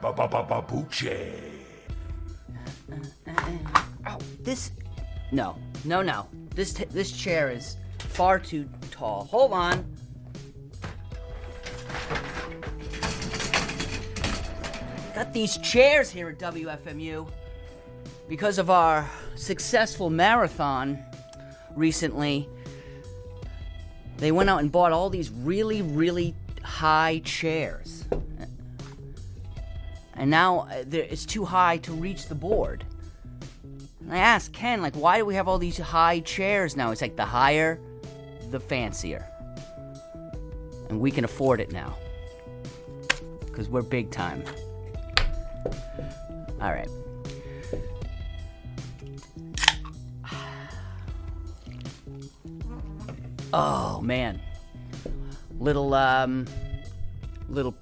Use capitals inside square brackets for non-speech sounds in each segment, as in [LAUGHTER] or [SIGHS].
Babuche. Oh, this. No, no, no. This t- this chair is far too tall. Hold on. Got these chairs here at WFMU because of our successful marathon recently. They went out and bought all these really, really high chairs. And now uh, it's too high to reach the board. And I asked Ken, like, why do we have all these high chairs now? It's like the higher, the fancier. And we can afford it now. Because we're big time. All right. [SIGHS] Oh, man. Little, um, little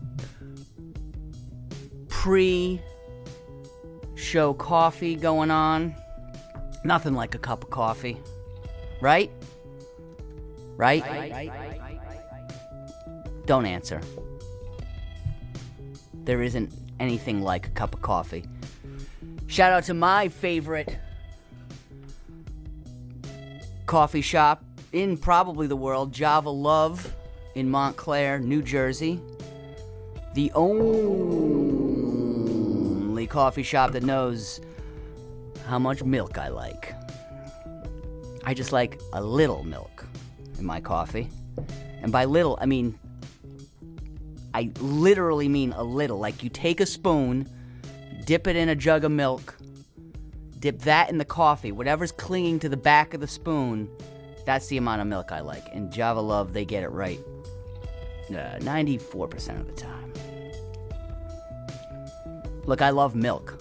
pre show coffee going on. Nothing like a cup of coffee. Right? Right? Don't answer. There isn't anything like a cup of coffee. Shout out to my favorite coffee shop in probably the world, Java Love in Montclair, New Jersey. The only coffee shop that knows how much milk I like. I just like a little milk in my coffee. And by little, I mean, I literally mean a little. Like you take a spoon, dip it in a jug of milk, dip that in the coffee, whatever's clinging to the back of the spoon, that's the amount of milk I like. And Java Love, they get it right uh, 94% of the time. Look, I love milk.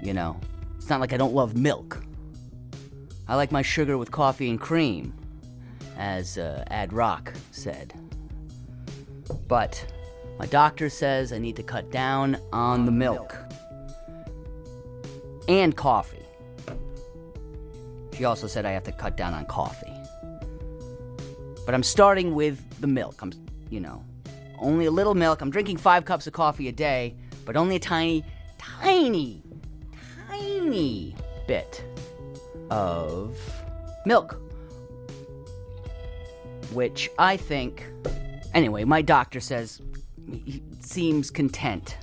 You know, it's not like I don't love milk. I like my sugar with coffee and cream, as uh, Ad Rock said. But my doctor says I need to cut down on the milk and coffee. She also said I have to cut down on coffee. But I'm starting with the milk. I'm, you know, only a little milk. I'm drinking five cups of coffee a day, but only a tiny, tiny, tiny bit of milk. Which I think, anyway, my doctor says he seems content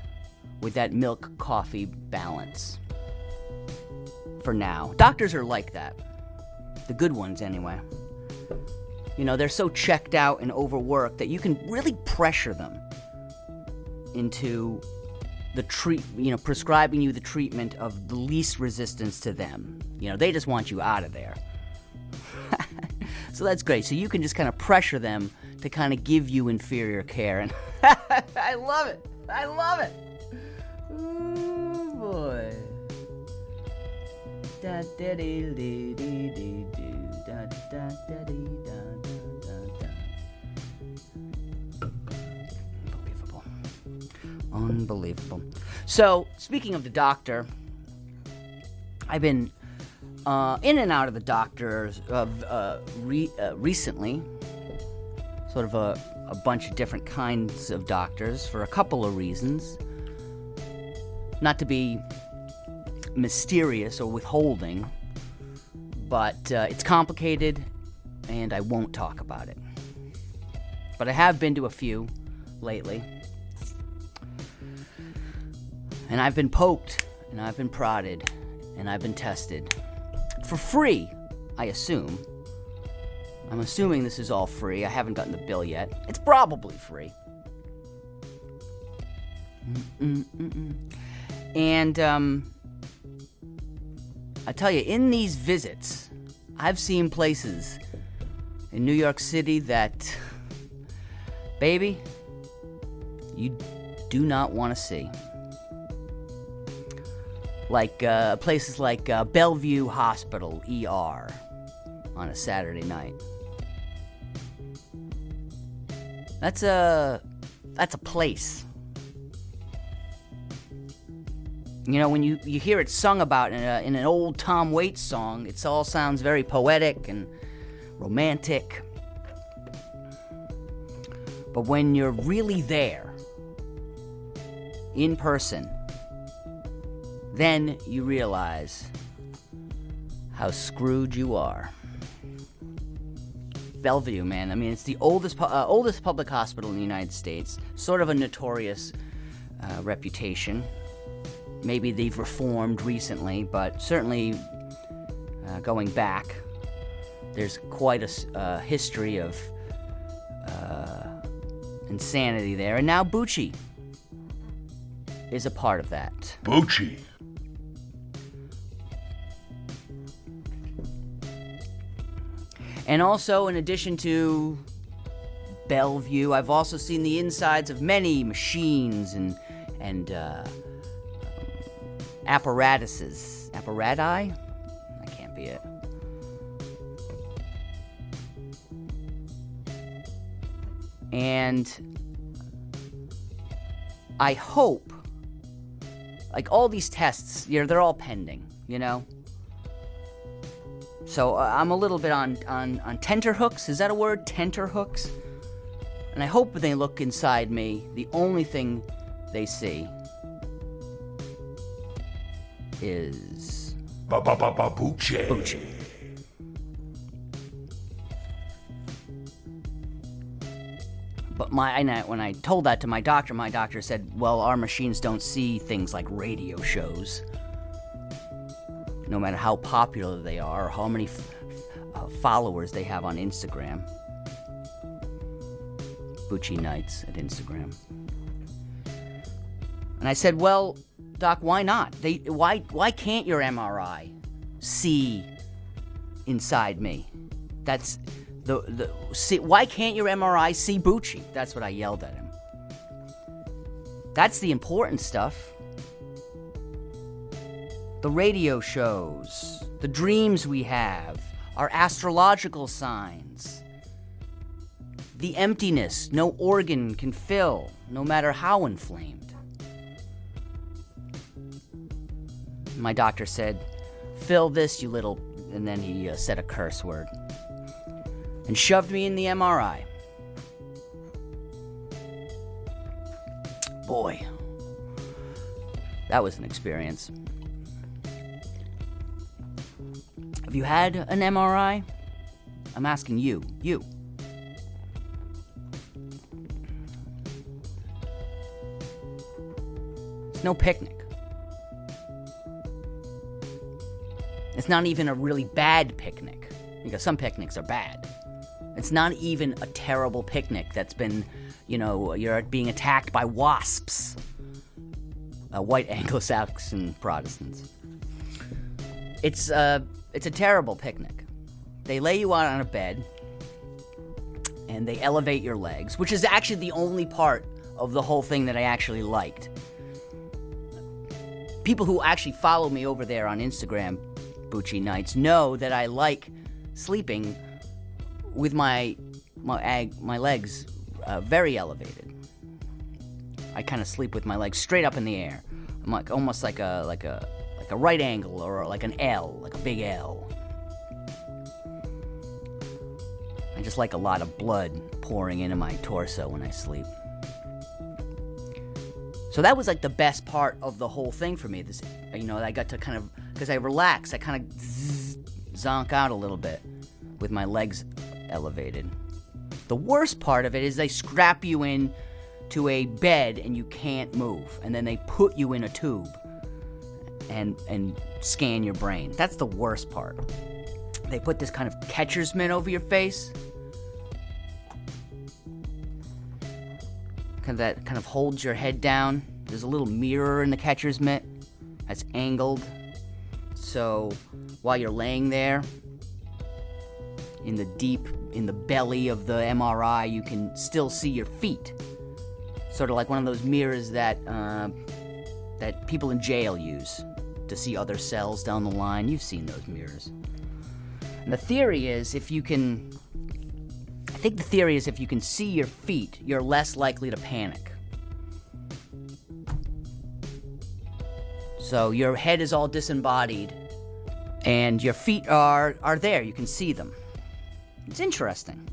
with that milk coffee balance for now. Doctors are like that. The good ones, anyway. You know, they're so checked out and overworked that you can really pressure them into the treat, you know, prescribing you the treatment of the least resistance to them. You know, they just want you out of there. [LAUGHS] so that's great. So you can just kind of pressure them to kind of give you inferior care and [LAUGHS] I love it. I love it. Oh boy. Da da dee dee dee dee. Da da da dee da Unbelievable. So, speaking of the doctor, I've been uh, in and out of the doctors uh, re- uh, recently. Sort of a, a bunch of different kinds of doctors for a couple of reasons. Not to be mysterious or withholding, but uh, it's complicated and I won't talk about it. But I have been to a few lately. And I've been poked and I've been prodded and I've been tested. For free, I assume. I'm assuming this is all free. I haven't gotten the bill yet. It's probably free. Mm-mm-mm-mm. And um, I tell you, in these visits, I've seen places in New York City that, baby, you do not want to see. Like uh, places like uh, Bellevue Hospital ER on a Saturday night. That's a that's a place. You know, when you, you hear it sung about in, a, in an old Tom Waits song, it all sounds very poetic and romantic. But when you're really there, in person, then you realize how screwed you are. Bellevue, man. I mean, it's the oldest uh, oldest public hospital in the United States. Sort of a notorious uh, reputation. Maybe they've reformed recently, but certainly uh, going back, there's quite a history of uh, insanity there. And now Bucci is a part of that. Bucci. And also, in addition to Bellevue, I've also seen the insides of many machines and and uh, apparatuses. Apparati? That can't be it. And I hope, like all these tests, you know, they're all pending, you know? So uh, I'm a little bit on, on, on tenterhooks. Is that a word? Tenterhooks? And I hope when they look inside me, the only thing they see is Ba ba ba ba Bucci. Bucci. But my and I, when I told that to my doctor, my doctor said, "Well, our machines don't see things like radio shows. No matter how popular they are or how many f- uh, followers they have on Instagram." Bucci Nights at Instagram. And I said, "Well, doc, why not? They why why can't your MRI see inside me? That's the the see, why can't your MRI see Bucci? That's what I yelled at him. That's the important stuff. The radio shows, the dreams we have, our astrological signs. The emptiness no organ can fill, no matter how inflamed. My doctor said, Fill this, you little. And then he uh, said a curse word and shoved me in the MRI. Boy, that was an experience. Have you had an MRI? I'm asking you, you. It's no picnic. It's not even a really bad picnic, because some picnics are bad. It's not even a terrible picnic that's been, you know, you're being attacked by wasps. Uh, white [LAUGHS] Anglo-Saxon Protestants. It's uh, it's a terrible picnic. They lay you out on a bed, and they elevate your legs, which is actually the only part of the whole thing that I actually liked. People who actually follow me over there on Instagram, Bucci Nights, know that I like sleeping with my my my legs uh, very elevated. I kind of sleep with my legs straight up in the air. I'm like almost like a like a like a right angle or like an L, like a big L. I just like a lot of blood pouring into my torso when I sleep. So that was like the best part of the whole thing for me. This, you know, I got to kind of because I relax, I kind of zonk out a little bit with my legs elevated. The worst part of it is they strap you in to a bed and you can't move, and then they put you in a tube and and scan your brain. That's the worst part. They put this kind of catcher's mitt over your face. Kind of that kind of holds your head down. There's a little mirror in the catcher's mitt that's angled. So while you're laying there, in the deep in the belly of the MRI, you can still see your feet. Sort of like one of those mirrors that uh, that people in jail use to see other cells down the line. You've seen those mirrors. And the theory is if you can I think the theory is if you can see your feet, you're less likely to panic. So your head is all disembodied and your feet are are there, you can see them. It's interesting.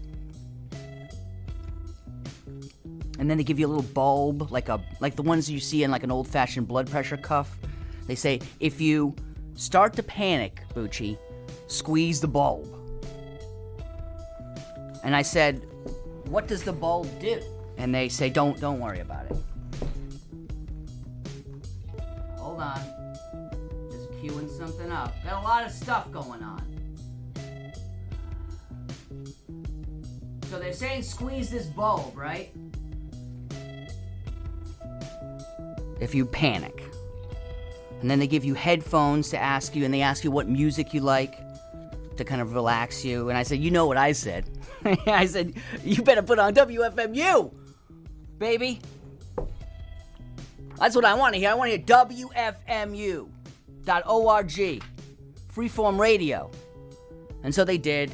and then they give you a little bulb, like a like the ones you see in like an old-fashioned blood pressure cuff. They say if you start to panic, Bucci, squeeze the bulb. And I said, "What does the bulb do?" And they say, "Don't don't worry about it." Hold on. Just queuing something up. Got a lot of stuff going on. So they're saying squeeze this bulb, right? If you panic. And then they give you headphones to ask you, and they ask you what music you like to kind of relax you. And I said, You know what I said? [LAUGHS] I said, You better put on WFMU, baby. That's what I want to hear. I want to hear WFMU.org, freeform radio. And so they did,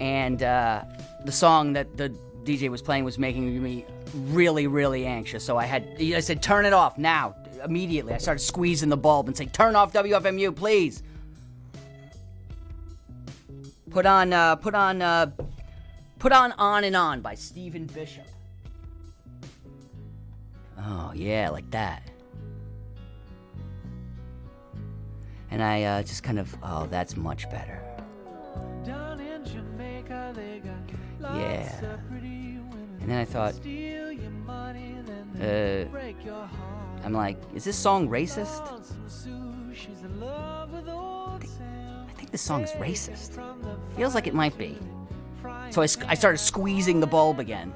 and uh, the song that the DJ was playing was making me really, really anxious. So I had, I said, turn it off now, immediately. I started squeezing the bulb and saying, turn off WFMU, please. Put on, uh, put on, uh, put on On and On by Stephen Bishop. Oh, yeah, like that. And I uh, just kind of, oh, that's much better. Down in Jamaica, they got Yeah. And then I thought, Steal your money, then Uh, they break your heart. I'm like, is this song racist? Want some sushi's in love with old Sam. I think this song's racist. Feels like it might be. So I, I started squeezing the bulb again.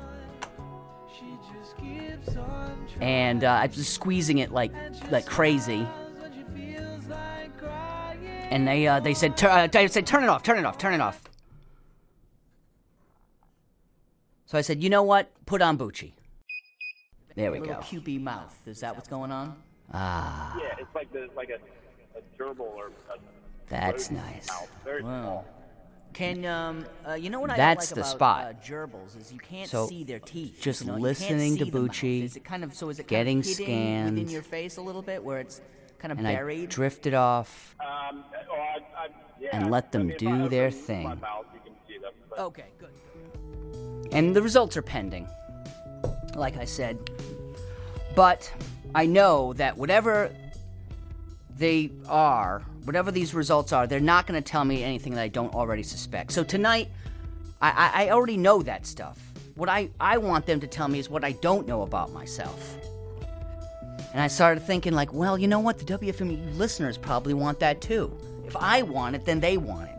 she just keeps on trying. And uh, I was squeezing it like like crazy. When she feels like crying. And they uh, they said, tur- uh, they said, turn it off, turn it off, turn it off. So I said, you know what? Put on Bucci. There we go. QB mouth. Is that what's going on? Ah, Yeah, it's like the like a, a gerbil or a that's nice. mouth. Very Wow. small. Can um uh, you know what I That's like the about, spot. Uh, gerbils is you can't So, see their teeth. just you know? Listening to see the mouth. Bucci, Is it kind of so is it getting kind of hidden within scanned, your face a little bit where it's kind of and I buried? drifted off. Um, oh, I, I, yeah, And let them I mean, do their thing. mouth, you can see them. Okay, good. And the results are pending, like I said. But I know that whatever they are, whatever these results are, they're not going to tell me anything that I don't already suspect. So tonight, I, I, already know that stuff. What I, I want them to tell me is what I don't know about myself. And I started thinking, like, well, you know what? The WFMU listeners probably want that too. If I want it, then they want it.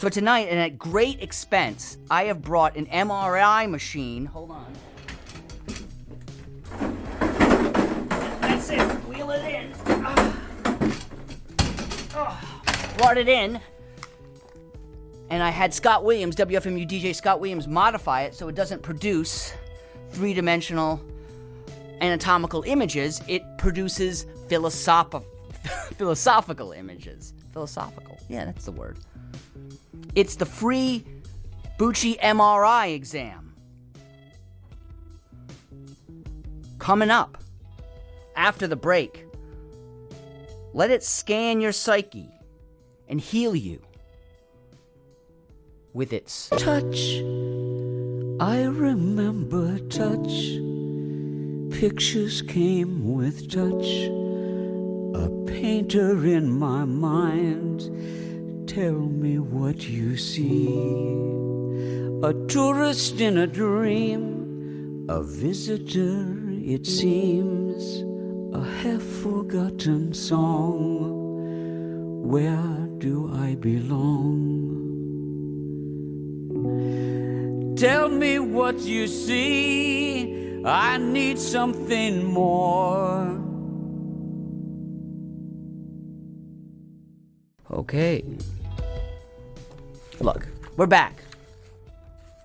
So tonight, and at great expense, I have brought an MRI machine. Hold on. That's it. Wheel it in. Ah. Brought it in. And I had Scott Williams, WFMU DJ Scott Williams, modify it so it doesn't produce three dimensional anatomical images. It produces philosoph- [LAUGHS] philosophical images. Philosophical. Yeah, that's the word. It's the free Bucci MRI exam. Coming up after the break. Let it scan your psyche and heal you with its touch. I remember touch. Pictures came with touch. A painter in my mind. Tell me what you see. A tourist in a dream. A visitor, it seems. A half forgotten song. Where do I belong? Tell me what you see. I need something more. Okay. Look, we're back.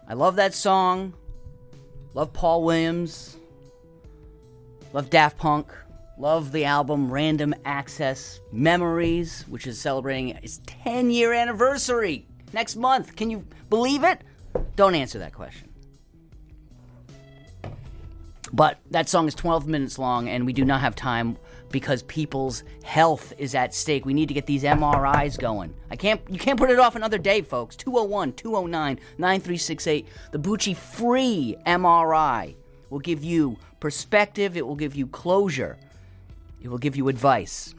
I love that song. Love Paul Williams. Love Daft Punk. Love the album Random Access Memories, which is celebrating its 10 year anniversary next month. Can you believe it? Don't answer that question. But that song is 12 minutes long, and we do not have time because people's health is at stake. We need to get these MRIs going. I can't. You can't put it off another day, folks. 201 209 9368. The Bucci free MRI will give you perspective. It will give you closure. It will give you advice.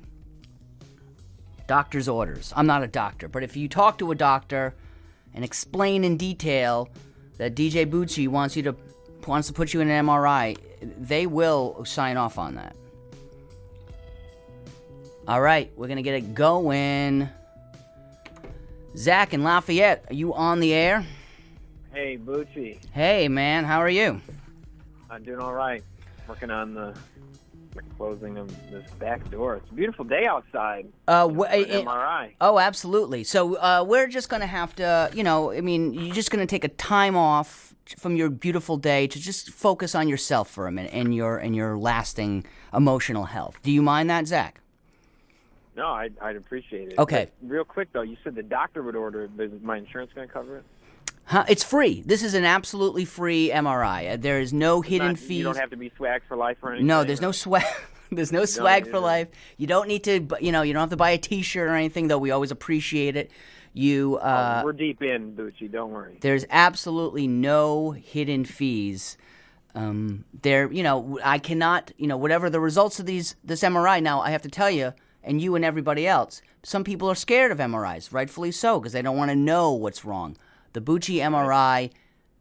Doctor's orders. I'm not a doctor, but if you talk to a doctor and explain in detail that DJ Bucci wants you to wants to put you in an MRI, they will sign off on that. All right, we're gonna get it going. Zach and Lafayette, are you on the air? Hey, Bucci. Hey, man, how are you? I'm doing all right. Working on the, closing of this back door. It's a beautiful day outside. Uh, wh- MRI. Oh, absolutely. So uh, we're just going to have to, you know, I mean, you're just going to take a time off from your beautiful day to just focus on yourself for a minute and your and your lasting emotional health. Do you mind that, Zach? No, I'd, I'd appreciate it. Okay. But real quick though, you said the doctor would order it, but is my insurance going to cover it? Huh? It's free. This is an absolutely free MRI. Uh, There is no hidden Not- fees. You don't have to be swag for life or anything. No, there's no swag. [LAUGHS] there's no swag for life. You don't need to, you know, you don't have to buy a T-shirt or anything. Though we always appreciate it. You, uh, Oh, We're deep in, Bucci. Don't worry. there's absolutely no hidden fees. Um, there, you know, I cannot, you know, whatever the results of these this MRI. Now, I have to tell you, and you and everybody else, some people are scared of MRIs, rightfully so, because they don't want to know what's wrong. The Bucci MRI,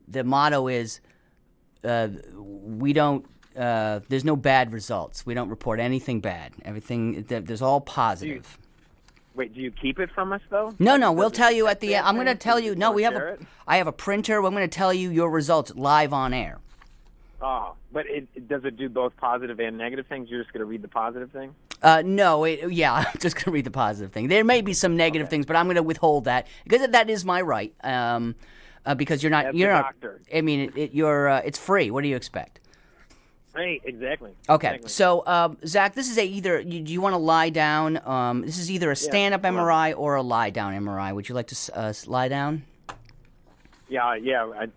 the motto is, uh, we don't. Uh, there's no bad results. We don't report anything bad. Everything th- there's all positive. Wait, do you keep it from us though? No, no, we'll tell you at the end. I'm going to tell you. No, we have share a. it? I have a printer. I'm going to tell you your results live on air. Oh, but it, it does it do both positive and negative things? You're just going to read the positive thing? Uh, no, it, yeah, [LAUGHS] I'm just going to read the positive thing. There may be some negative things, but I'm going to withhold that because that is my right. Um, uh, because you're not, As you're not. doctor. I mean, it, it, you're. Uh, it's free. What do you expect? Hey, exactly. Okay, Exactly. so um, Zach, this is a either. You, do you want to lie down? Um, this is either a stand-up on. MRI or a lie-down MRI. Would you like to uh, lie down? Yeah, yeah. I,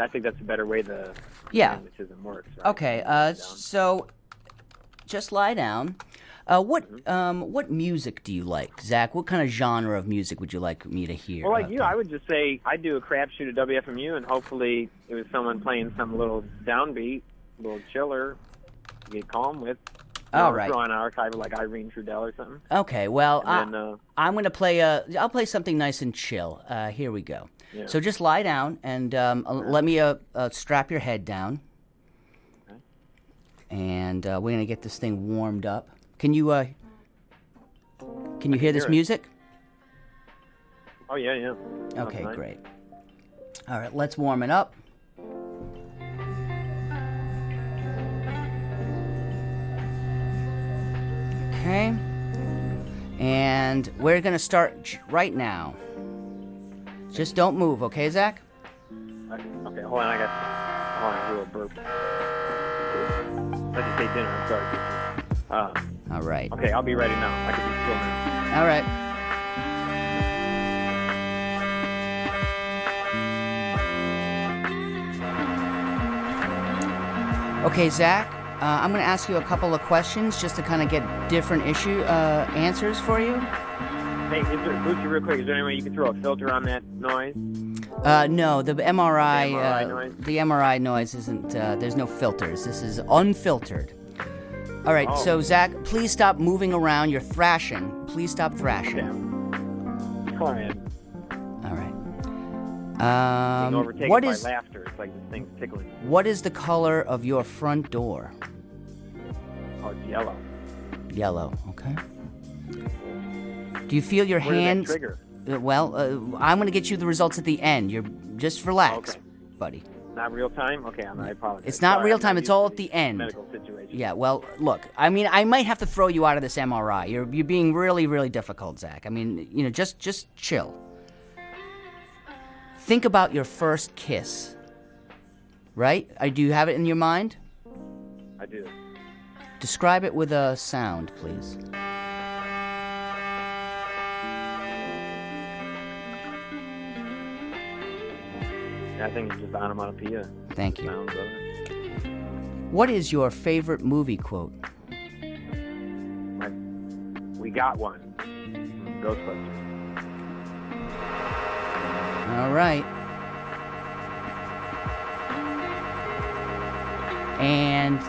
I think that's a better way the Yeah. works. Right? Okay, uh, so just lie down. Uh, what um, what music do you like, Zach? What kind of genre of music would you like me to hear? Well, like Uh, you, I would just say I'd do a crapshoot at WFMU, and hopefully it was someone playing some little downbeat, little chiller, to get calm with. All know. Throw on an archive like Irene Trudell or something. Okay, well, I, then, uh, I'm going to play a. I'll play something nice and chill. Uh, here we go. Yeah. So just lie down and um, uh, let me uh, uh, strap your head down, and uh, we're going to get this thing warmed up. Can you uh, can you hear this it. music? Oh yeah, yeah. Okay, nice. great. All right, let's warm it up. Okay. And we're going to start right now. Just don't move, okay, Zach? Okay, okay, hold on. I got. Hold on, I do a burp. I just ate dinner. I'm sorry. Uh, All right. okay, I'll be ready now. I can be still now. All right. Okay, Zach, uh, I'm going to ask you a couple of questions just to kind of get different issue uh, answers for you. Hey, is there, Gucci, real quick, is there any way you can throw a filter on that noise? Uh, no, the MRI, The MRI uh, noise? the MRI noise isn't. Uh, there's no filters. This is unfiltered. All right, Oh. so Zach, please stop moving around. You're thrashing. Please stop thrashing. Ahead. All right. Um, overtaken what by is laughter. It's like this thing's tickling. what is the color of your front door? Oh, it's yellow. Yellow. Okay. Do you feel your Where did that hands? trigger? Uh, Well, uh, I'm going to get you the results at the end. You're just relax, Okay. buddy. Not real time? Okay, I'm, I apologize. It's not Sorry, real time, it's all at the end. Medical situation. Yeah, well, look, I mean, I might have to throw you out of this MRI. You're you're being really, really difficult, Zach. I mean, you know, just just chill. Think about your first kiss. Right? Uh, do you have it in your mind? I do. Describe it with a sound, please. I think it's just onomatopoeia. Thank you. Sounds of it. What is your favorite movie quote? We got one. Ghostbusters. All right. And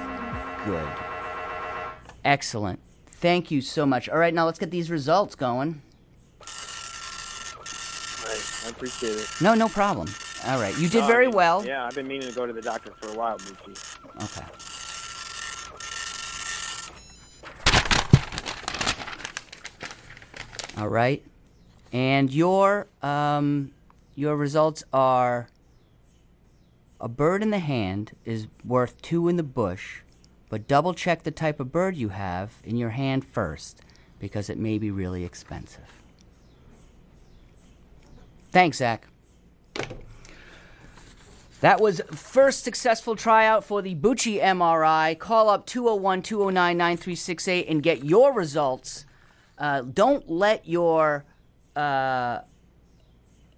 good. Excellent. Thank you so much. All right, now let's get these results going. Right. I appreciate it. No, no problem. All right, you did very well. Yeah, I've been meaning to go to the doctor for a while, Bucci. Okay. All right. And your um, your results are a bird in the hand is worth two in the bush, but double check the type of bird you have in your hand first because it may be really expensive. Thanks, Zach. That was first successful tryout for the Bucci MRI. Call up 201 209 9368 and get your results. Uh, don't let your uh,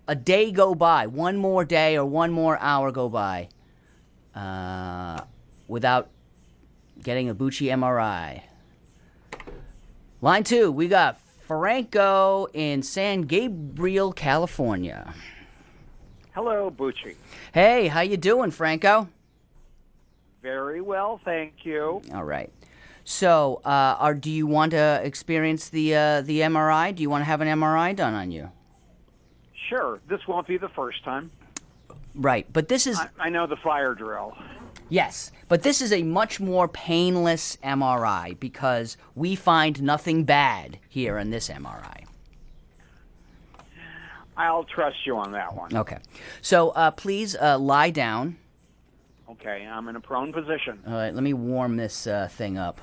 a day go by, one more day or one more hour go by uh, without getting a Bucci MRI. Line two, we got Franco in San Gabriel, California. Hello, Bucci. Hey, how you doing, Franco? Very well, thank you. All right. So, uh, are, do you want to experience the uh, the MRI? Do you want to have an MRI done on you? Sure, this won't be the first time. Right, but this is I, I know the fire drill. yes, but this is a much more painless MRI because we find nothing bad here in this MRI. I'll trust you on that one. Okay, so uh, please uh, lie down. Okay, I'm in a prone position. All right, let me warm this uh, thing up.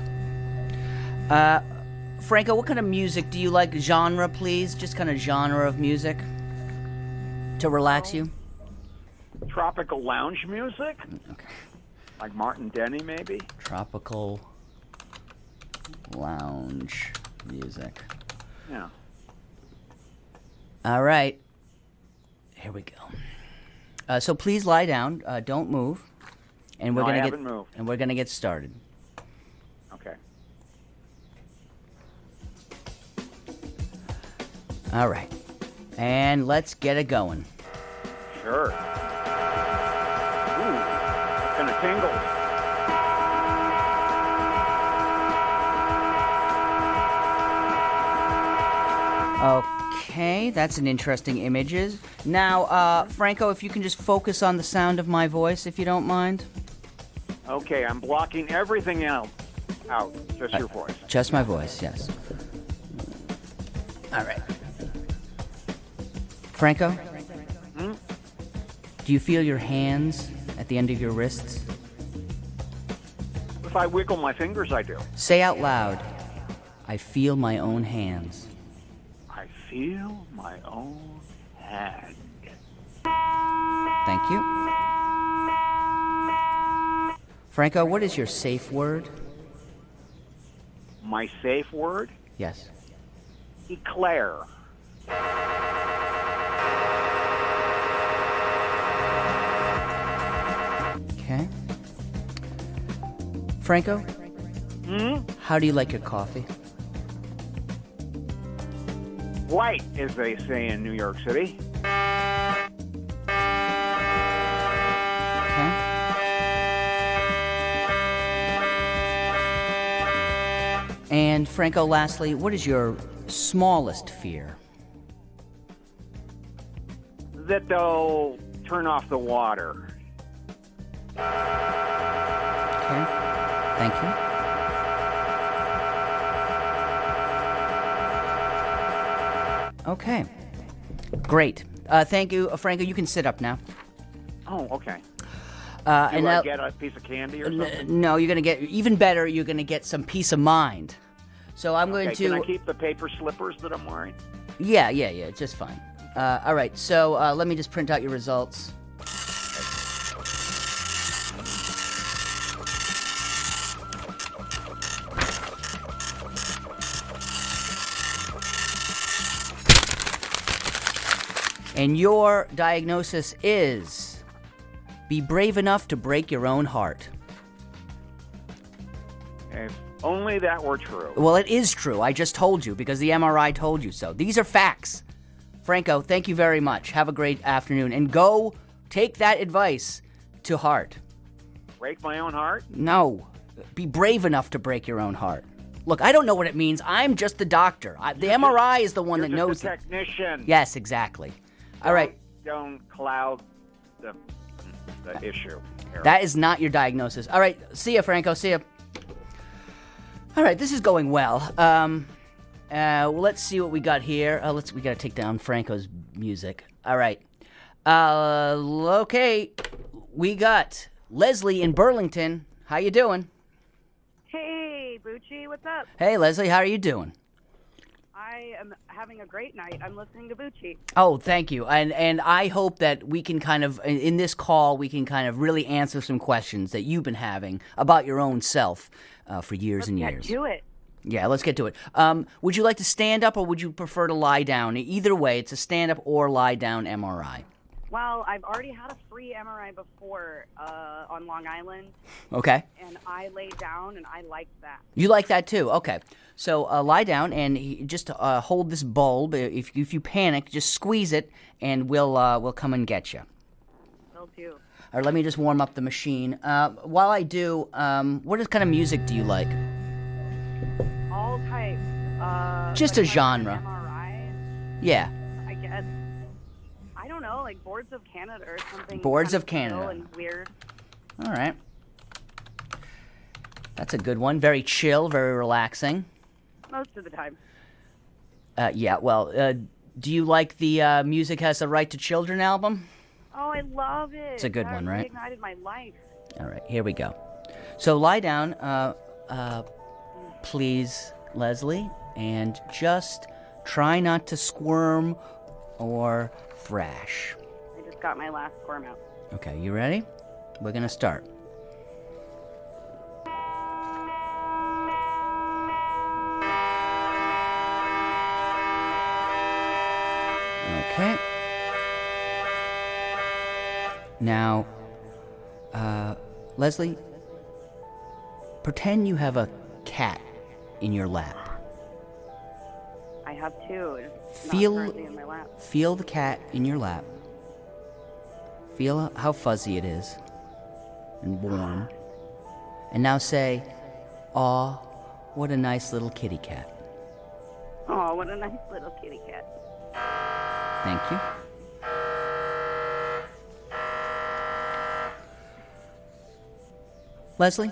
Uh, Franco, what kind of music do you like? Genre, please. Just kind of genre of music to relax you. Tropical lounge music, Okay. like Martin Denny, maybe. Tropical lounge music. Yeah. All right. Here we go. Uh, so please lie down. Uh, don't move. And we're No, I gonna haven't get moved. and we're gonna get started. Okay. All right. And let's get it going. Sure. Ooh, kind of tingles. Okay, that's an interesting images. Now, uh, Franco, if you can just focus on the sound of my voice, if you don't mind. Okay, I'm blocking everything else out. Just your voice. Just my voice, yes. All right. Franco? Hmm? Do you feel your hands at the end of your wrists? If I wiggle my fingers, I do. Say out loud, I feel my own hands. Feel my own hand. Thank you. Franco, what is your safe word? My safe word? Yes. Eclair. Okay. Franco? Hmm? How do you like your coffee? White, as they say in New York City. And Franco, lastly, what is your smallest fear? That they'll turn off the water. Okay. Thank you. Okay. Great. Uh, thank you, uh, Franco. You can sit up now. Oh, okay. Uh, Do and I now- get a piece of candy or something? no, you're gonna get even better. You're gonna get some peace of mind. So I'm going to. can I keep the paper slippers that I'm wearing? Yeah, yeah, yeah, just fine. Uh, all right, so uh, let me just print out your results. And your diagnosis is be brave enough to break your own heart. If only that were true. Well, it is true. I just told you because the MRI told you so. These are facts. Franco, thank you very much. Have a great afternoon. And go take that advice to heart. Break my own heart? No, be brave enough to break your own heart. Look, I don't know what it means. I'm just the doctor. I, the MRI is the one You're that knows. it. technician. Yes, exactly. All right. Don't cloud the, the issue. here. That is not your diagnosis. All right. See ya, Franco. See ya. All right. This is going well. Um, uh, well, let's see what we got here. Uh, let's. We got to take down Franco's music. All right. Uh, okay. We got Leslie in Burlington. How you doing? Hey, Bucci, what's up? Hey, Leslie. How are you doing? I am having a great night. I'm listening to Bucci. Oh, thank you. And and I hope that we can kind of in- this call we can kind of really answer some questions that you've been having about your own self uh, for years and Yeah, years. do it. Yeah, let's get to it. Um, would you like to stand up or would you prefer to lie down? Either way, it's a stand up or lie down MRI. Well, I've already had a free MRI before uh, on Long Island, Okay. and I lay down, and I liked that. You like that too? Okay. So uh, lie down and he, just uh, hold this bulb. If if you panic, just squeeze it, and we'll uh, we'll come and get you. Will do. All right, let me just warm up the machine. Uh, while I do, um, what kind of music do you like? All types. Uh, Just like a genre. an Yeah. Like Boards of Canada or something. Boards kind of Canada. And weird. All right. That's a good one. Very chill, very relaxing. Most of the time. Uh, yeah. Well, uh, do you like the uh, "Music Has the Right to Children" album? Oh, I love it. It's a good that one, right? My life. All right, here we go. So lie down, uh, uh, please, Leslie, and just try not to squirm or thrash. I just got my last squirm out. Okay, you ready? We're gonna start. Okay. Now, uh, Leslie, pretend you have a cat in your lap. Have two. Feel- in my lap. Feel the cat in your lap. Feel how fuzzy it is and warm. And now say, Aw, what a nice little kitty cat. Oh, what a nice little kitty cat. Thank you. Leslie,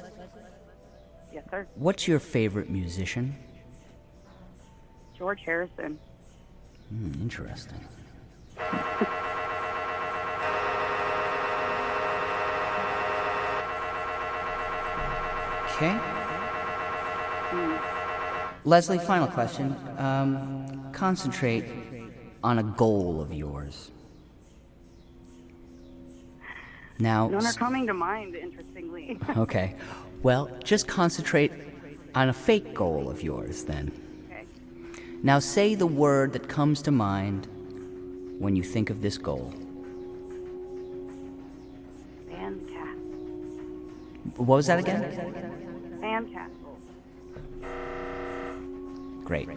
Yes, sir. what's your favorite musician? George Harrison. Hmm, interesting. Okay. Leslie, final question. Um, concentrate on a goal of yours. Now, None are coming to mind, interestingly. [LAUGHS] okay. Well, just concentrate on a fake goal of yours then. Now say the word that comes to mind when you think of this goal. Fantastic. What was that again? Fantastic. Great.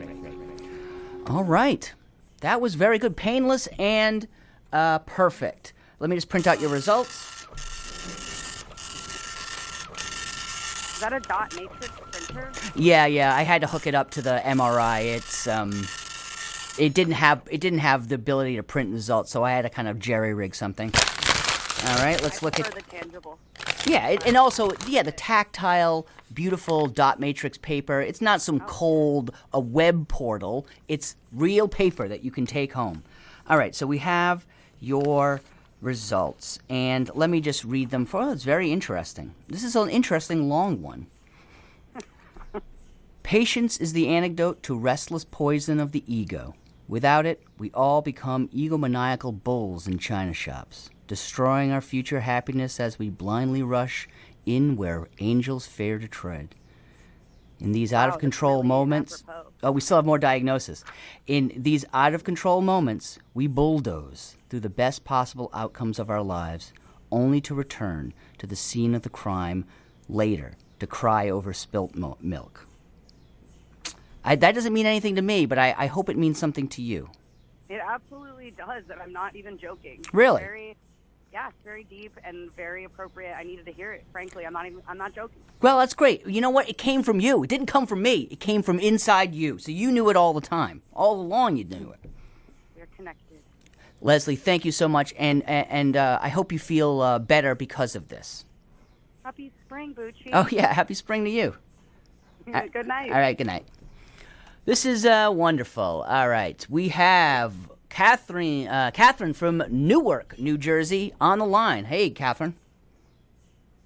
All right. That was very good. Painless and uh, perfect. Let me just print out your results. Is that a dot matrix Yeah, yeah. I had to hook it up to the MRI. It's um, it didn't have it didn't have the ability to print results, so I had to kind of jerry rig something. All right, let's I look at the tangible. Yeah, it, and also yeah, the tactile, beautiful dot matrix paper. It's not some cold a web portal. It's real paper that you can take home. All right, so we have your results, and let me just read them. For oh, it's very interesting. This is an interesting long one. Patience is the antidote to restless poison of the ego. Without it, we all become egomaniacal bulls in china shops, destroying our future happiness as we blindly rush in where angels fear to tread. In these out of control really moments, oh, we still have more diagnosis. In these out of control moments, we bulldoze through the best possible outcomes of our lives, only to return to the scene of the crime later to cry over spilt milk. I, that doesn't mean anything to me, but I, I hope it means something to you. It absolutely does, and I'm not even joking. Really? Very, yeah, it's very deep and very appropriate. I needed to hear it. Frankly, I'm not even. I'm not joking. Well, that's great. You know what? It came from you. It didn't come from me. It came from inside you. So you knew it all the time. All along, you knew it. We're connected. Leslie, thank you so much, and and, and uh, I hope you feel uh, better because of this. Happy spring, Bucci. Oh yeah, happy spring to you. [LAUGHS] Good night. All right, good night. This is uh, wonderful. All right, we have Catherine, uh, Catherine from Newark, New Jersey, on the line. Hey, Catherine.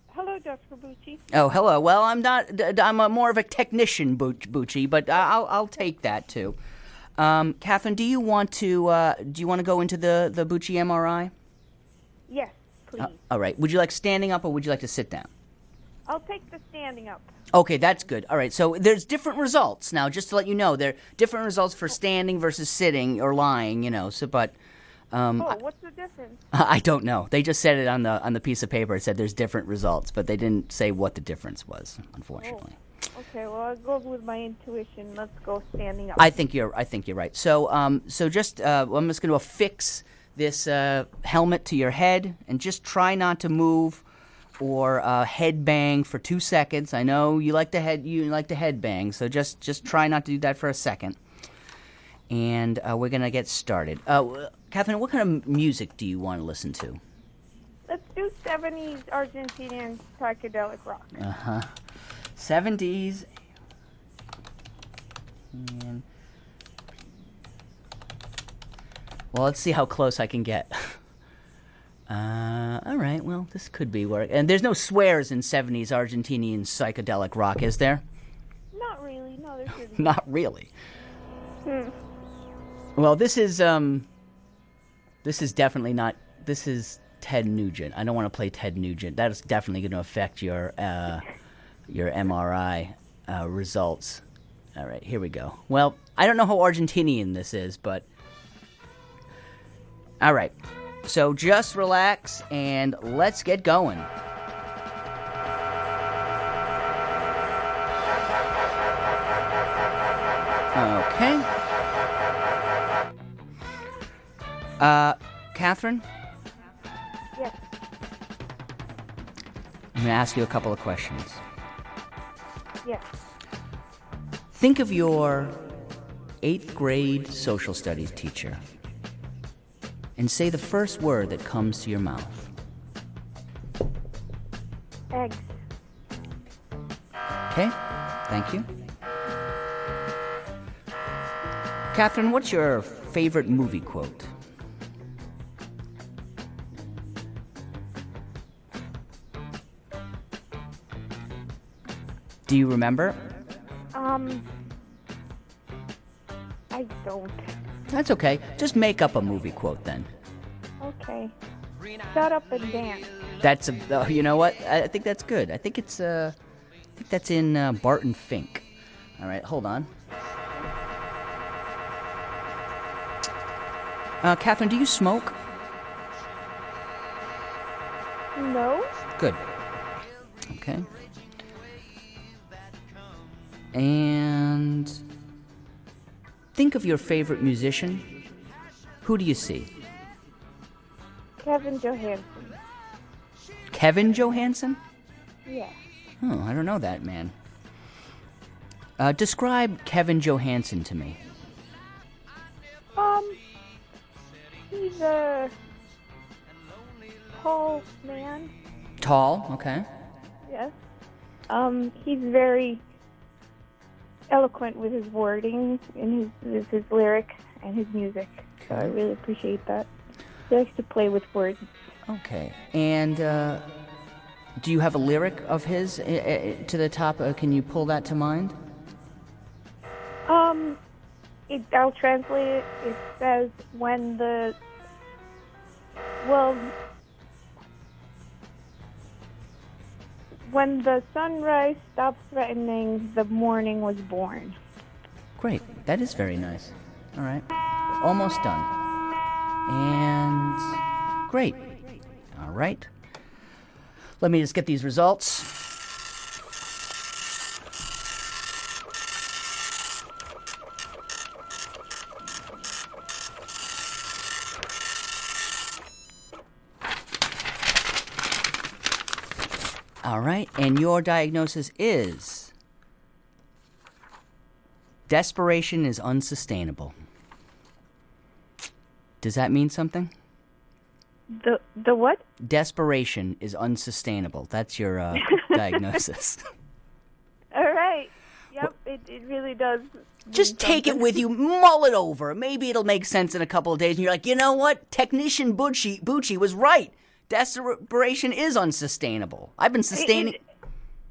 Hello, Dr. Bucci. Oh, hello. Well, I'm not. I'm a more of a technician, Bucci, but I'll I'll take that too. Um, Catherine, do you want to uh, do you want to go into the the Bucci MRI? Yes, please. Uh, all right. Would you like standing up or would you like to sit down? I'll take the standing up. Okay, that's good. All right, so there's different results now. Just to let you know, there are different results for standing versus sitting or lying. You know, so but um, Oh, what's the difference? I, [LAUGHS] I don't know. They just said it on the on the piece of paper. It said there's different results, but they didn't say what the difference was. Unfortunately, Okay, well, I'll go with my intuition. Let's go standing up. I think you're I think you're right. So um, so just uh, I'm just going to affix this uh, helmet to your head and just try not to move or uh, head bang for two seconds. I know you like to head you like to head bang, so just just try not to do that for a second. And uh, we're gonna get started. Uh, Catherine, what kind of music do you want to listen to? Let's do 70s Argentinian psychedelic rock. Uh huh. Seventies. And well, let's see how close I can get. [LAUGHS] Uh, all right. Well, this could be work. And there's no swears in '70s Argentinian psychedelic rock, is there? Not really. No, there shouldn't. [LAUGHS] Not really. Hmm. Well, this is um, this is definitely not. This is Ted Nugent. I don't want to play Ted Nugent. That is definitely going to affect your uh, your MRI uh, results. All right, here we go. Well, I don't know how Argentinian this is, but all right. So just relax and let's get going. Okay. Uh, Catherine, Yes. I'm going to ask you a couple of questions. Yes. Think of your eighth grade social studies teacher and say the first word that comes to your mouth. Eggs. Okay? Thank you. Catherine, what's your favorite movie quote? Do you remember? Um. I don't. That's okay. Just make up a movie quote then. Okay. Shut up and dance. That's a. Uh, you know what? I, I think that's good. I think it's. Uh, I think that's in uh, Barton Fink. All right, hold on. Uh, Catherine, do you smoke? No. Good. Okay. And think of your favorite musician. Who do you see? Kevin Johansen. Kevin Johansen? Yeah. Oh, I don't know that man. Uh, describe Kevin Johansen to me. Um. He's a tall man. Tall, okay. Yes. Um, he's very eloquent with his wording and his with his lyrics and his music. So I really appreciate that. He likes to play with words. Okay. And uh, do you have a lyric of his uh, uh, to the top? Can you pull that to mind? Um, it, I'll translate it. It says when the well when the sunrise stopped threatening, the morning was born. Great. That is very nice. All right. Almost done. And great. All right. Let me just get these results. right, and your diagnosis is desperation is unsustainable. Does that mean something? The the what? Desperation is unsustainable. That's your uh, [LAUGHS] diagnosis. [LAUGHS] All right. Yep, it, it really does. Just take it with you, mull it over. Maybe it'll make sense in a couple of days, and you're like, you know what? Technician Bucci, Bucci was right. Desperation is unsustainable. I've been sustaining.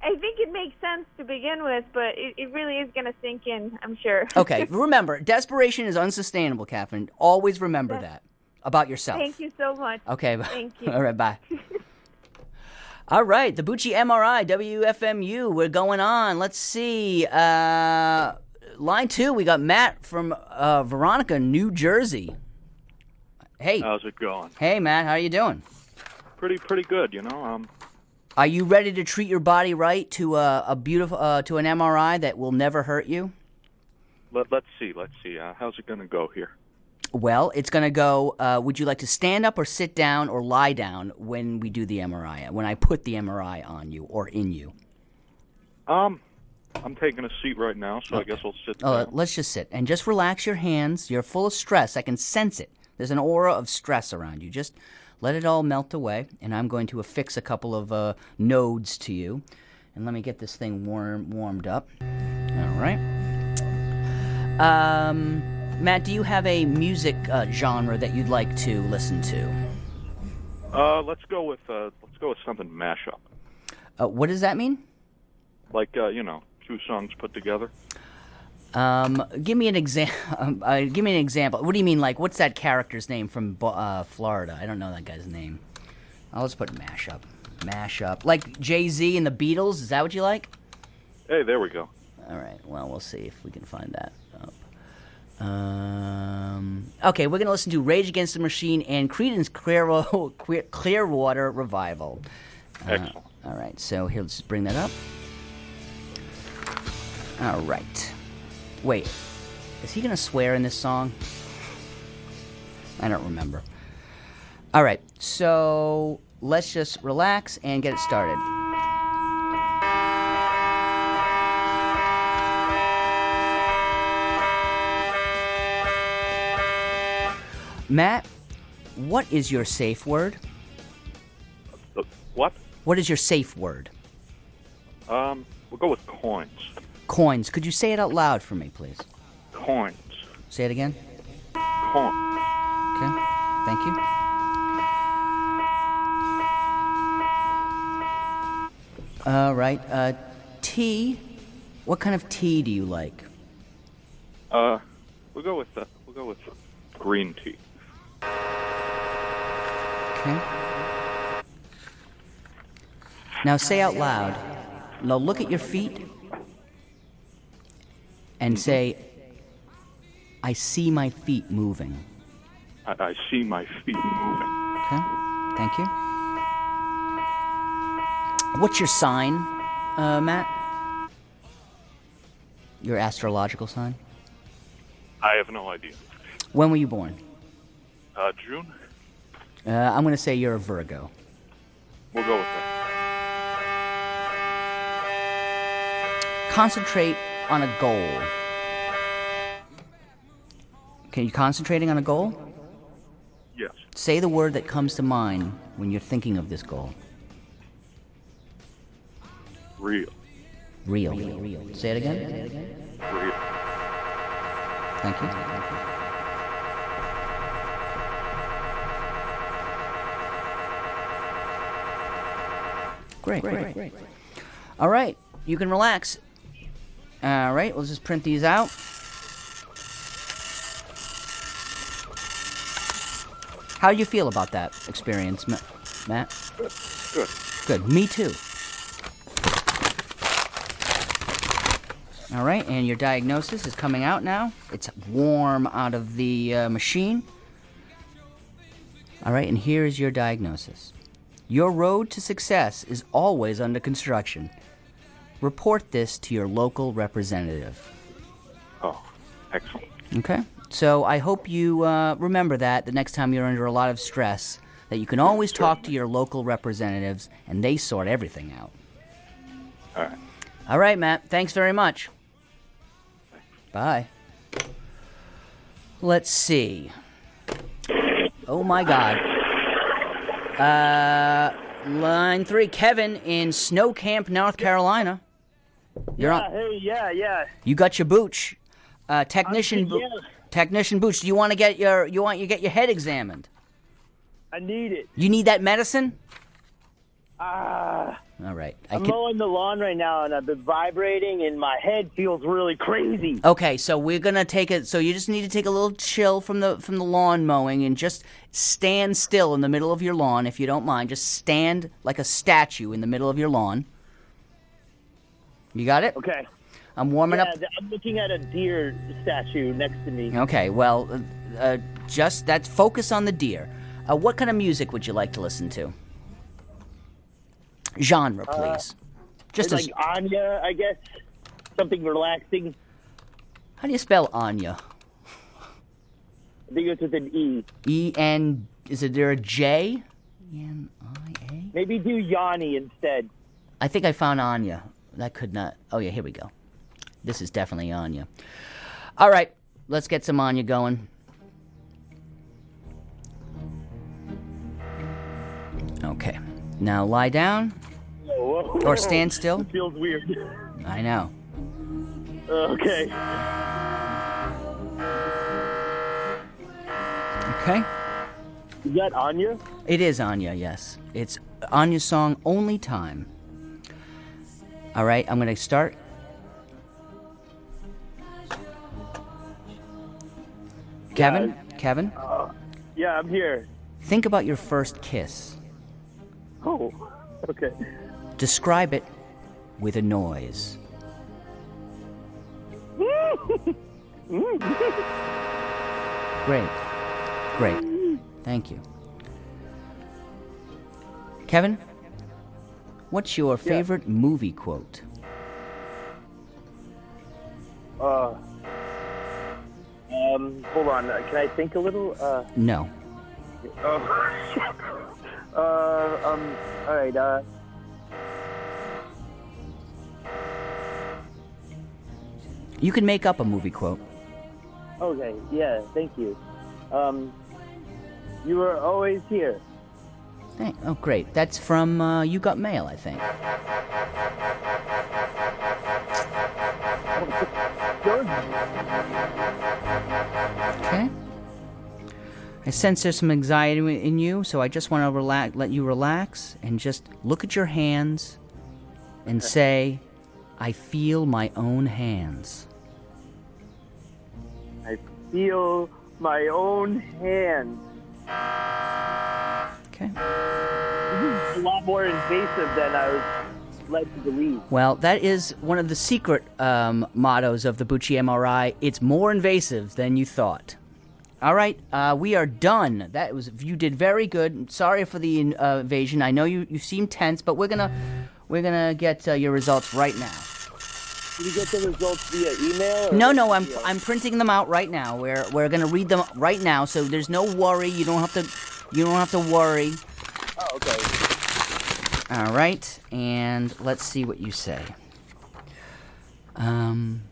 I think it makes sense to begin with, but it, it really is going to sink in, I'm sure. [LAUGHS] Okay, remember, desperation is unsustainable, Catherine. Always remember that about yourself. Thank you so much. Okay. Thank [LAUGHS] you. All right. Bye. [LAUGHS] All right. The Bucci MRI WFMU. We're going on. Let's see. Uh, line two. We got Matt from uh, Veronica, New Jersey. Hey. How's it going? Hey, Matt. How are you doing? Pretty, pretty good. You know, um, Are you ready to treat your body right to a, a beautiful uh, to an MRI that will never hurt you? let, let's see, let's see. Uh, how's it gonna go here? Well, it's going to go. Uh, would you like to stand up or sit down or lie down when we do the MRI? When I put the MRI on you or in you? Um, I'm taking a seat right now, so I guess I'll sit Oh, down. let's just sit and just relax your hands. You're full of stress. I can sense it. There's an aura of stress around you. Just let it all melt away, and I'm going to affix a couple of uh, nodes to you. And let me get this thing warm warmed up. All right. Um, Matt, do you have a music uh, genre that you'd like to listen to? Uh, let's go with uh, let's go with something mashup, Uh, what does that mean? like uh, you know, two songs put together. Um, give me an example. [LAUGHS] Um, uh, give me an example. What do you mean? Like, what's that character's name from uh, Florida? I don't know that guy's name. Oh, let's put mashup. Mashup. Like Jay Z and the Beatles. Is that what you like? Hey, there we go. All right. Well, we'll see if we can find that. Up. Um, okay, we're gonna listen to Rage Against the Machine and Creedence Clearwater, [LAUGHS] Clearwater Revival. Uh, Excellent. all right. So here, let's bring that up. All right. Wait, is he gonna swear in this song? I don't remember. All right, so let's just relax and get it started. Matt, what is your safe word? Uh, what? What is your safe word? Um, we'll go with coins. Coins. Could you say it out loud for me, please? Coins. Say it again. Coins. Okay. Thank you. All right. Uh, tea. What kind of tea do you like? Uh, we'll go with uh, we'll go with green tea. Okay. Now say out loud. Now look at your feet and say, I see my feet moving. I, I see my feet moving. Okay. Thank you. What's your sign, uh, Matt? Your astrological sign? I have no idea. When were you born? Uh, June. Uh, I'm going to say you're a Virgo. We'll go with that. Concentrate on a goal. Okay, you concentrating on a goal? Yes. Say the word that comes to mind when you're thinking of this goal. Real. Real. Say it again. Real. Thank you. Great, great, great. All right, you can relax. All right, we'll just print these out. How do you feel about that experience, Ma- Matt? Good. Good. Me too. All right, and your diagnosis is coming out now. It's warm out of the uh, machine. All right, and here is your diagnosis. Your road to success is always under construction. Report this to your local representative. Oh, excellent. Okay? So I hope you uh, remember that the next time you're under a lot of stress, that you can always talk to your local representatives and they sort everything out. All right. All right, Matt. Thanks very much. Bye. Let's see. Oh my God. Uh, line three, Kevin in Snow Camp, North Carolina. You're on. Hey, yeah, yeah. You got your booch. Uh, technician, Bo- yeah. technician booch. Do you want to get your you want you get your head examined? I need it. You need that medicine. Ah, All right. I I'm can- mowing the lawn right now, and I've been vibrating, and my head feels really crazy. Okay, so we're gonna take it. So you just need to take a little chill from the from the lawn mowing and just stand still in the middle of your lawn, if you don't mind. Just stand like a statue in the middle of your lawn. You got it? Okay. I'm warming yeah, up. I'm looking at a deer statue next to me. Okay, well, uh, uh, just that focus on the deer. Uh, what kind of music would you like to listen to? Genre, please. just It's as, like Enya, I guess. Something relaxing. how do you spell Enya? I think it's with an E. E N. Is it there a J? Maybe do Yanni instead. I think I found Enya. That could not. Oh yeah, here we go. This is definitely Enya. All right, let's get some Enya going. Okay, now lie down Whoa, whoa, or stand still. [LAUGHS] It feels weird. I know. Okay. Okay, Is that Enya? it is Enya. Yes, it's Enya's song "Only Time." All right, I'm gonna start. Kevin, Kevin, uh, Yeah, I'm here. think about your first kiss. Oh, okay. Describe it with a noise. [LAUGHS] Great. Great. Thank you. Kevin, what's your favorite movie quote? Uh, um, hold on. Uh, Can I think a little? Uh, No. oh, [LAUGHS] uh, um, all right. Uh, You can make up a movie quote. okay. Yeah. Thank you. Um, you were always here. Hey, oh, great. That's from uh, You Got Mail, I think. Okay. I sense there's some anxiety in you, so I just want to relax, let you relax and just look at your hands and say, I feel my own hands. I feel my own hand. Okay. More invasive than I was led to believe. Well, that is one of the secret um, mottos of the Bucci MRI. It's more invasive than you thought. All right, uh, we are done. That was you did very good. Sorry for the uh, invasion. I know you, you seem tense, but we're gonna we're gonna get uh, your results right now. Did you get the results via email? No, no, I'm I'm printing them out right now. We're we're gonna read them right now, so there's no worry. You don't have to you don't have to worry. Oh, okay. All right, and let's see what you say. Um,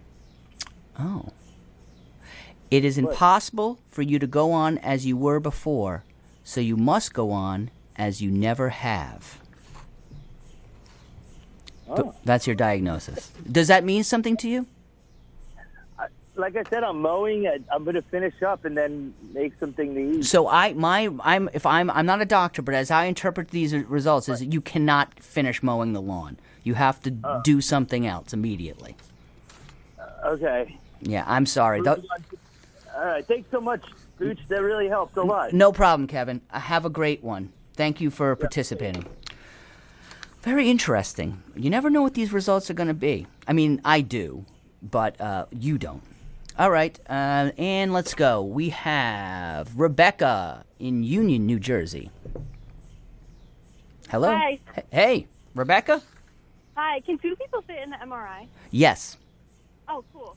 oh. It is impossible for you to go on as you were before, so you must go on as you never have. Oh. That's your diagnosis. Does that mean something to you? Like I said, I'm mowing. I, I'm going to finish up and then make something to eat. So I my I'm if I'm I'm not a doctor, but as I interpret these results, is that you cannot finish mowing the lawn. You have to Oh. do something else immediately. Okay. Yeah, I'm sorry. Tho- All right. Thanks so much, Gooch. That really helped a lot. No problem, Kevin. Uh, Have a great one. Thank you for participating. Very interesting. You never know what these results are going to be. I mean, I do, but uh, you don't. All right, uh, and let's go. We have Rebecca in Union, New Jersey. Hello. Hi. H- Hey, Rebecca? Hi, can two people fit in the MRI? Yes. Oh, cool.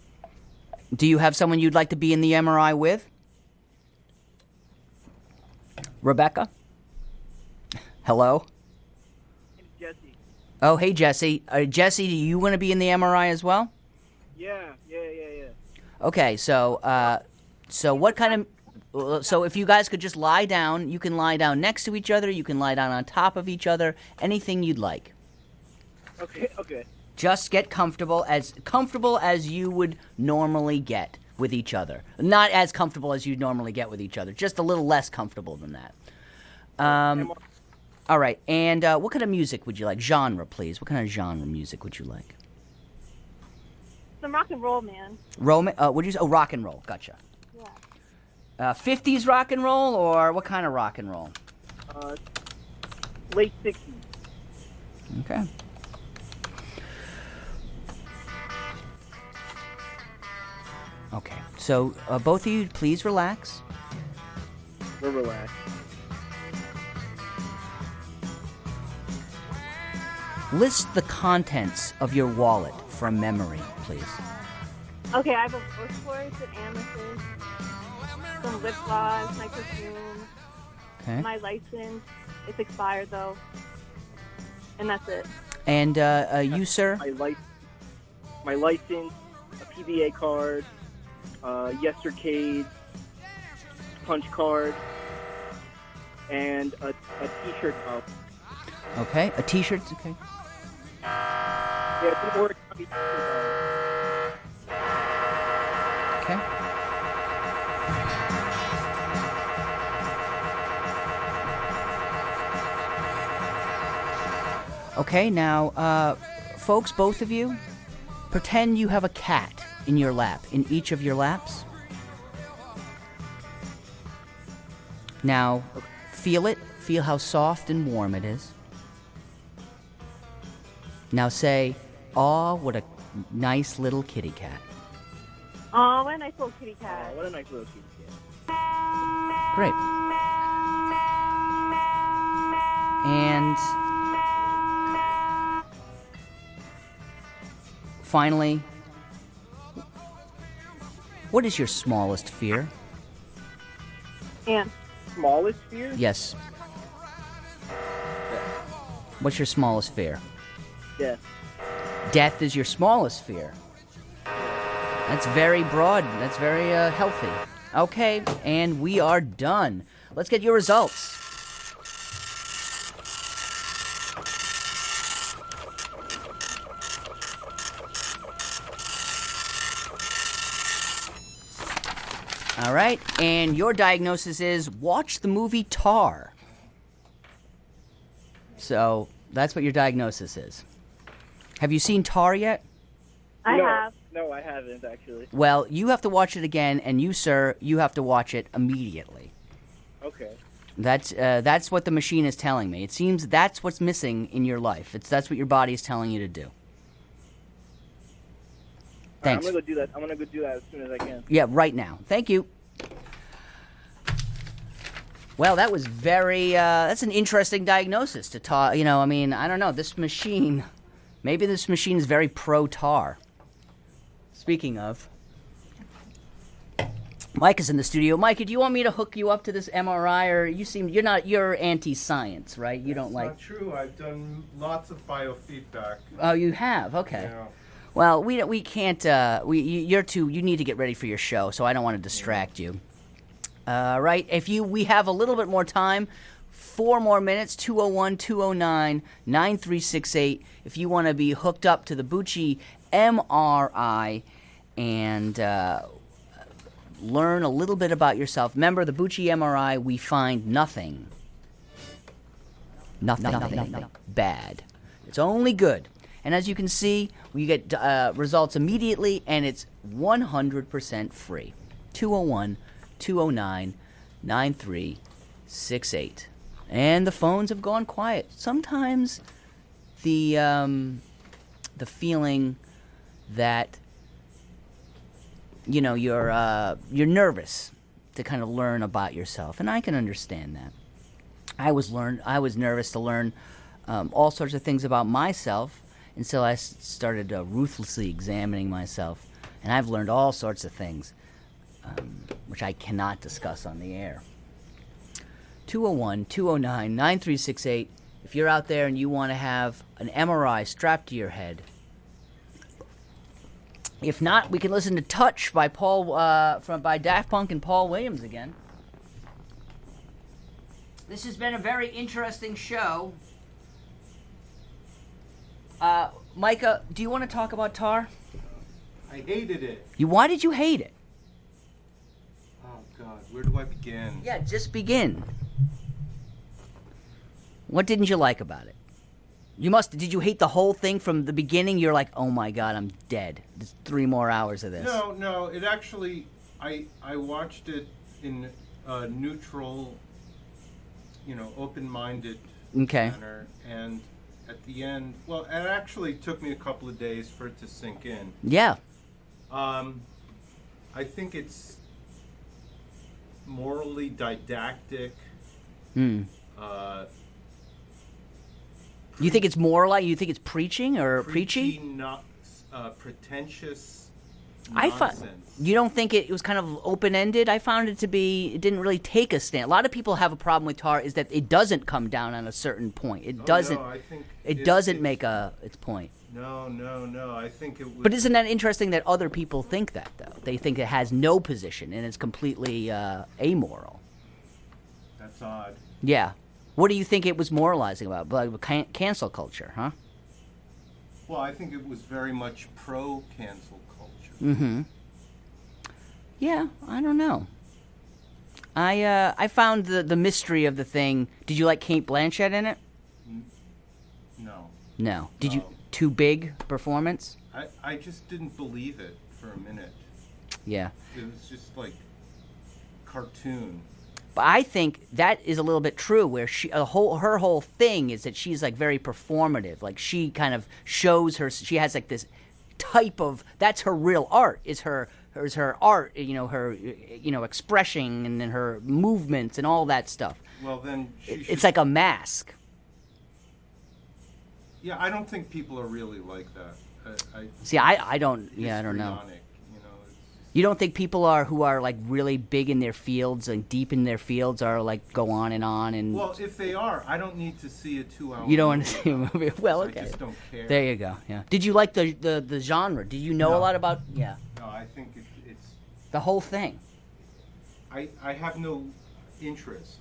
Do you have someone you'd like to be in the MRI with? Rebecca? Hello? Jesse. Oh, hey Jesse. Uh, Jesse, do you want to be in the MRI as well? Yeah. Okay, so uh, so what kind of so if you guys could just lie down, you can lie down next to each other, you can lie down on top of each other, anything you'd like. Okay, okay. Just get comfortable as comfortable as you would normally get with each other. Not as comfortable as you normally get with each other, just a little less comfortable than that. Um, all right, and uh, what kind of music would you like? Genre, please. What kind of genre music would you like? Some rock and roll, man. Roman? Uh, would you say? Oh, rock and roll. Gotcha. Yeah. Uh, 50s rock and roll, or what kind of rock and roll? Uh, late 60s. Okay. Okay. So, uh, both of you, please relax. We're relaxed. List the contents of your wallet from memory, please. Okay, I have a bush force, an amethyst, some lip gloss, my perfume, Okay. my license. It's expired though, and that's it. And uh, uh, you, sir? My license, my license, a PBA card, uh, Yestercade, punch card, and a, a T-shirt cup. Okay. A T-shirt. Okay. Yeah, it's an origami T-shirt cup. Okay. Okay, now, uh, folks, both of you, pretend you have a cat in your lap, in each of your laps. Now, feel it. Feel how soft and warm it is. Now say, Aw, what a nice little kitty cat. Oh, what a nice little kitty cat. Oh, what a nice little kitty cat. Great. And finally, what is your smallest fear? And Smallest fear? Yes. What's your smallest fear? Death. Death is your smallest fear. That's very broad. That's very uh, healthy. Okay, and we are done. Let's get your results. All right, and your diagnosis is watch the movie Tar. So that's what your diagnosis is. Have you seen Tar yet? I no, have. No, I haven't actually. Well, you have to watch it again, and you, sir, you have to watch it immediately. Okay. That's uh, that's what the machine is telling me. It seems that's what's missing in your life. It's that's what your body is telling you to do. Alright, Thanks. I'm gonna go do that. I'm gonna go do that as soon as I can. Yeah, right now. Thank you. Well, that was very. Uh, that's an interesting diagnosis to talk. You know, I mean, I don't know. This machine, maybe this machine is very pro tar. Speaking of, Mike is in the studio. Mike, do you want me to hook you up to this MRI, or you seem you're not you're anti-science, right? You don't It's like. not true. I've done lots of biofeedback. Oh, you have. Okay. Yeah. Well, we we can't. Uh, we you- you're too. You need to get ready for your show, so I don't want to distract you. Uh, right? If you we have a little bit more time, four more minutes. 201 209 9368. If you want to be hooked up to the Bucci MRI and uh, learn a little bit about yourself. Remember, the Bucci MRI, we find nothing. Nothing, nothing, nothing bad. It's only good. And as you can see, we get uh, results immediately, and it's 100% free. 201 209 9368. And the phones have gone quiet. Sometimes the, um, the feeling that you know you're uh, you're nervous to kind of learn about yourself, and I can understand that. I was learn I was nervous to learn um, all sorts of things about myself until I s- started uh, ruthlessly examining myself, and I've learned all sorts of things um, which I cannot discuss on the air. 201 209 9368 If you're out there and you want to have an MRI strapped to your head, if not, we can listen to "Touch" by Paul uh, from by Daft Punk and Paul Williams again. This has been a very interesting show. Uh, Micah, do you want to talk about Tar? I hated it. You why did you hate it? Oh God, where do I begin? Yeah, just begin. What didn't you like about it? You must. Did you hate the whole thing from the beginning? You're like, oh my god, I'm dead. There's three more hours of this. No, no. It actually, I I watched it in a neutral, you know, open-minded Okay. manner, and at the end, well, it actually took me a couple of days for it to sink in. Yeah. Um, I think it's morally didactic. Hmm. Uh, You think it's more like you think it's preaching or preachy, preachy? not uh, pretentious. I found you don't think it, it was kind of open ended. I found it to be. It didn't really take a stand. A lot of people have a problem with Tar is that it doesn't come down on a certain point. It Oh, doesn't. Think it, it- doesn't make a its point. No, no, no. I think it was. But isn't that interesting that other people think that though? They think it has no position and it's completely uh, amoral. That's odd. Yeah. What do you think it was moralizing about? Like can- cancel culture, huh? Well, I think it was very much pro cancel culture. Mm-hmm. Yeah, I don't know. I uh, I found the the mystery of the thing. Did you like Cate Blanchett in it? No. No. Did you too big performance? I, I just didn't believe it for a minute. Yeah. It was just like cartoon. But I think that is a little bit true. Where she, a whole, her whole thing is that she's like very performative. Like she kind of shows her. She has like this type of. That's her real art. Is her. Is her art. You know her. You know expression and then her movements and all that stuff. Well, then she It- should, It's like a mask. Yeah, I don't think people are really like that. I, I, See, I, I don't. Yeah, I don't know. histrionic, You know, it's, You don't think people are who are like really big in their fields and deep in their fields are like go on and on and well, if they are, I don't need to see a two-hour. you don't want to see a movie. [LAUGHS] Well, I okay. just don't care. There you go. Yeah. Did you like the the, the genre? Did you know a lot about? Yeah. No, I think it, it's. The whole thing. I I have no interest.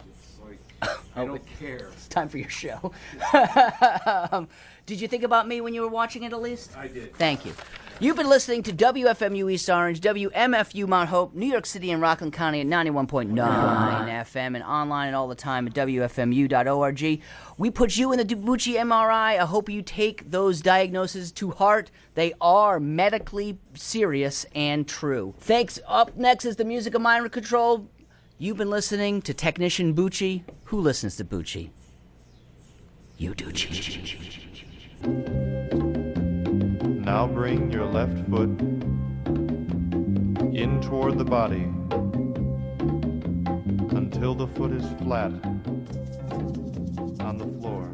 [LAUGHS] I don't care. It's time for your show. [LAUGHS] um, did you think about me when you were watching it at least? I did. Thank you. You've been listening to WFMU East Orange, WMFU Mount Hope, New York City and Rockland County at 91.9 FM and online and all the time at WFMU.org. We put you in the Debucci MRI. I hope you take those diagnoses to heart. They are medically serious and true. Thanks. Up next is the music of mind control. You've been listening to Technician Bucci. Who listens to Bucci? You do. Now bring your left foot in toward the body until the foot is flat on the floor.